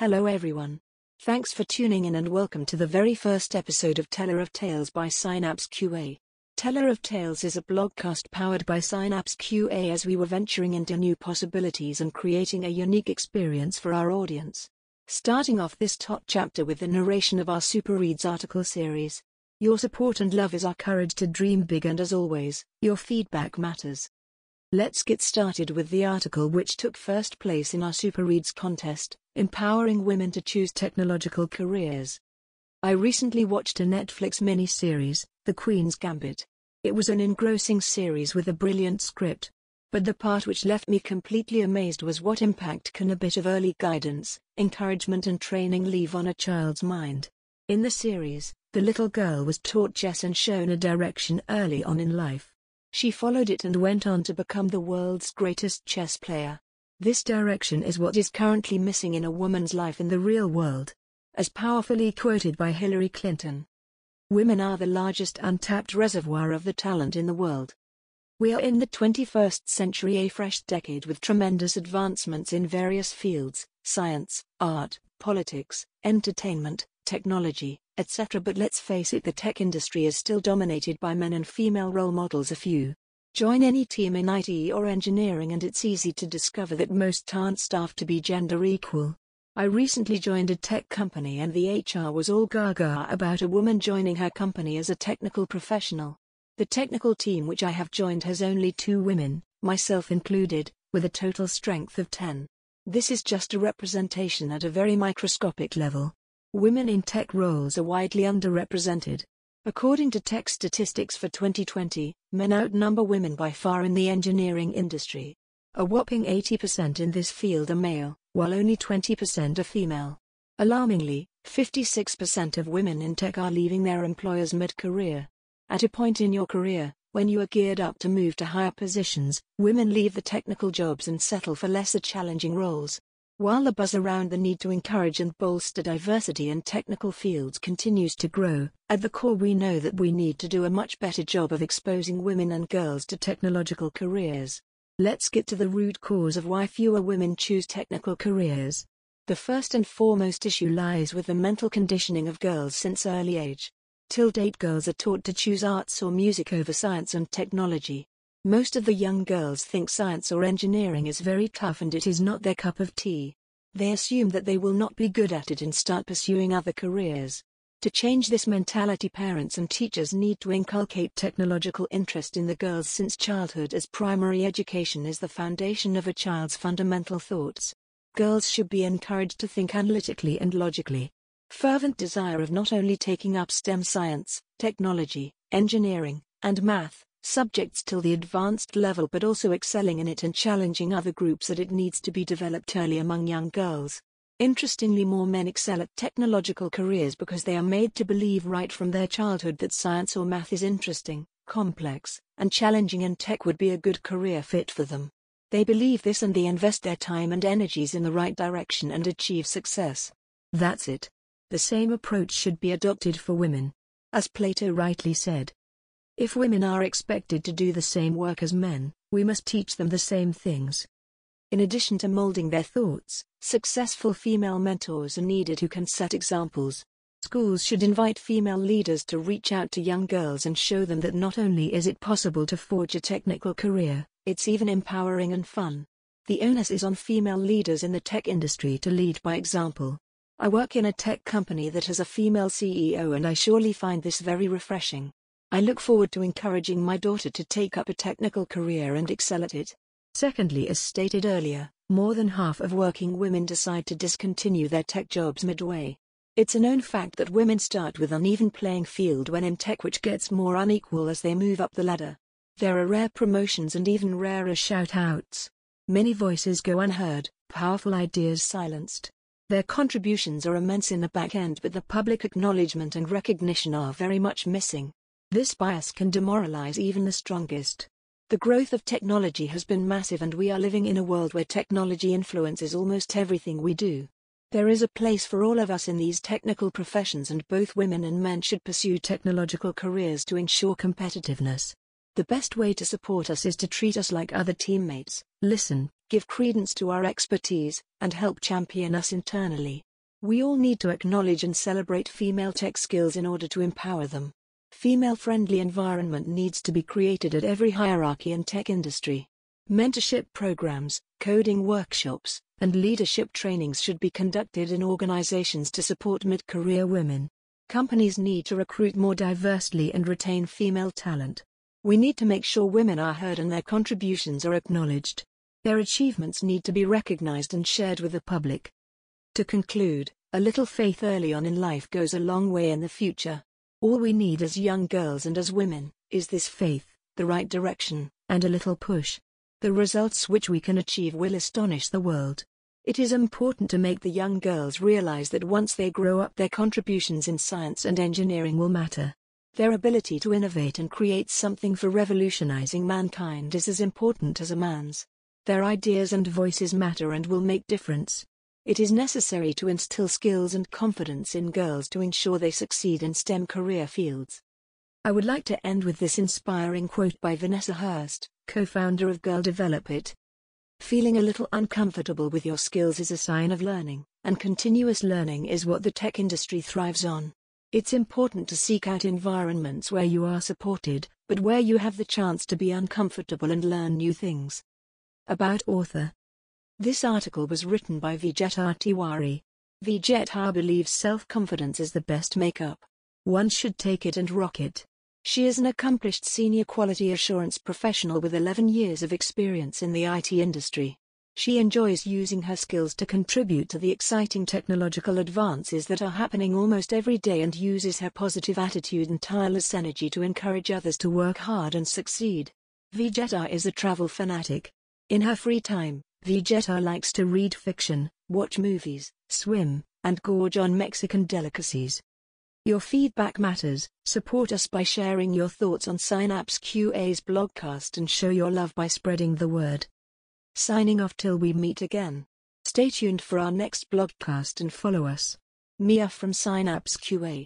Hello everyone. Thanks for tuning in and welcome to the very first episode of Teller of Tales by Synapse QA. Teller of Tales is a blogcast powered by Synapse QA as we were venturing into new possibilities and creating a unique experience for our audience. Starting off this top chapter with the narration of our Super Reads article series. Your support and love is our courage to dream big and as always, your feedback matters. Let's get started with the article which took first place in our Super Reads contest, Empowering Women to Choose Technological Careers. I recently watched a Netflix mini-series, The Queen's Gambit. It was an engrossing series with a brilliant script. But the part which left me completely amazed was what impact can a bit of early guidance, encouragement and training leave on a child's mind. In the series, the little girl was taught chess and shown a direction early on in life. She followed it and went on to become the world's greatest chess player. This direction is what is currently missing in a woman's life in the real world. As powerfully quoted by Hillary Clinton. Women are the largest untapped reservoir of the talent in the world. We are in the 21st century, a fresh decade with tremendous advancements in various fields science, art, politics, entertainment, technology, etc. But let's face it, the tech industry is still dominated by men and female role models. A few join any team in IT or engineering, and it's easy to discover that most aren't staffed to be gender equal. I recently joined a tech company, and the HR was all gaga about a woman joining her company as a technical professional. The technical team which I have joined has only two women, myself included, with a total strength of 10. This is just a representation at a very microscopic level. Women in tech roles are widely underrepresented. According to tech statistics for 2020, men outnumber women by far in the engineering industry. A whopping 80% in this field are male, while only 20% are female. Alarmingly, 56% of women in tech are leaving their employers mid career. At a point in your career, when you are geared up to move to higher positions, women leave the technical jobs and settle for lesser challenging roles. While the buzz around the need to encourage and bolster diversity in technical fields continues to grow, at the core we know that we need to do a much better job of exposing women and girls to technological careers. Let's get to the root cause of why fewer women choose technical careers. The first and foremost issue lies with the mental conditioning of girls since early age. Till date, girls are taught to choose arts or music over science and technology. Most of the young girls think science or engineering is very tough and it is not their cup of tea. They assume that they will not be good at it and start pursuing other careers. To change this mentality, parents and teachers need to inculcate technological interest in the girls since childhood, as primary education is the foundation of a child's fundamental thoughts. Girls should be encouraged to think analytically and logically. Fervent desire of not only taking up STEM science, technology, engineering, and math, subjects till the advanced level but also excelling in it and challenging other groups that it needs to be developed early among young girls. Interestingly, more men excel at technological careers because they are made to believe right from their childhood that science or math is interesting, complex, and challenging, and tech would be a good career fit for them. They believe this and they invest their time and energies in the right direction and achieve success. That's it. The same approach should be adopted for women. As Plato rightly said, if women are expected to do the same work as men, we must teach them the same things. In addition to molding their thoughts, successful female mentors are needed who can set examples. Schools should invite female leaders to reach out to young girls and show them that not only is it possible to forge a technical career, it's even empowering and fun. The onus is on female leaders in the tech industry to lead by example. I work in a tech company that has a female CEO and I surely find this very refreshing. I look forward to encouraging my daughter to take up a technical career and excel at it. Secondly, as stated earlier, more than half of working women decide to discontinue their tech jobs midway. It's a known fact that women start with an uneven playing field when in tech which gets more unequal as they move up the ladder. There are rare promotions and even rarer shout-outs. Many voices go unheard, powerful ideas silenced. Their contributions are immense in the back end but the public acknowledgement and recognition are very much missing. This bias can demoralize even the strongest. The growth of technology has been massive, and we are living in a world where technology influences almost everything we do. There is a place for all of us in these technical professions, and both women and men should pursue technological careers to ensure competitiveness. The best way to support us is to treat us like other teammates, listen, give credence to our expertise, and help champion us internally. We all need to acknowledge and celebrate female tech skills in order to empower them. Female friendly environment needs to be created at every hierarchy in tech industry. Mentorship programs, coding workshops, and leadership trainings should be conducted in organizations to support mid career women. Companies need to recruit more diversely and retain female talent. We need to make sure women are heard and their contributions are acknowledged. Their achievements need to be recognized and shared with the public. To conclude, a little faith early on in life goes a long way in the future. All we need as young girls and as women is this faith, the right direction, and a little push. The results which we can achieve will astonish the world. It is important to make the young girls realize that once they grow up, their contributions in science and engineering will matter. Their ability to innovate and create something for revolutionizing mankind is as important as a man's. Their ideas and voices matter and will make difference. It is necessary to instill skills and confidence in girls to ensure they succeed in STEM career fields. I would like to end with this inspiring quote by Vanessa Hurst, co founder of Girl Develop It. Feeling a little uncomfortable with your skills is a sign of learning, and continuous learning is what the tech industry thrives on. It's important to seek out environments where you are supported, but where you have the chance to be uncomfortable and learn new things. About author this article was written by Vijeta Tiwari. Vijeta believes self-confidence is the best makeup. One should take it and rock it. She is an accomplished senior quality assurance professional with 11 years of experience in the IT industry. She enjoys using her skills to contribute to the exciting technological advances that are happening almost every day and uses her positive attitude and tireless energy to encourage others to work hard and succeed. Vijeta is a travel fanatic. In her free time, Vijeta likes to read fiction, watch movies, swim, and gorge on Mexican delicacies. Your feedback matters. Support us by sharing your thoughts on Synapse QA's blogcast and show your love by spreading the word. Signing off till we meet again. Stay tuned for our next blogcast and follow us. Mia from Synapse QA.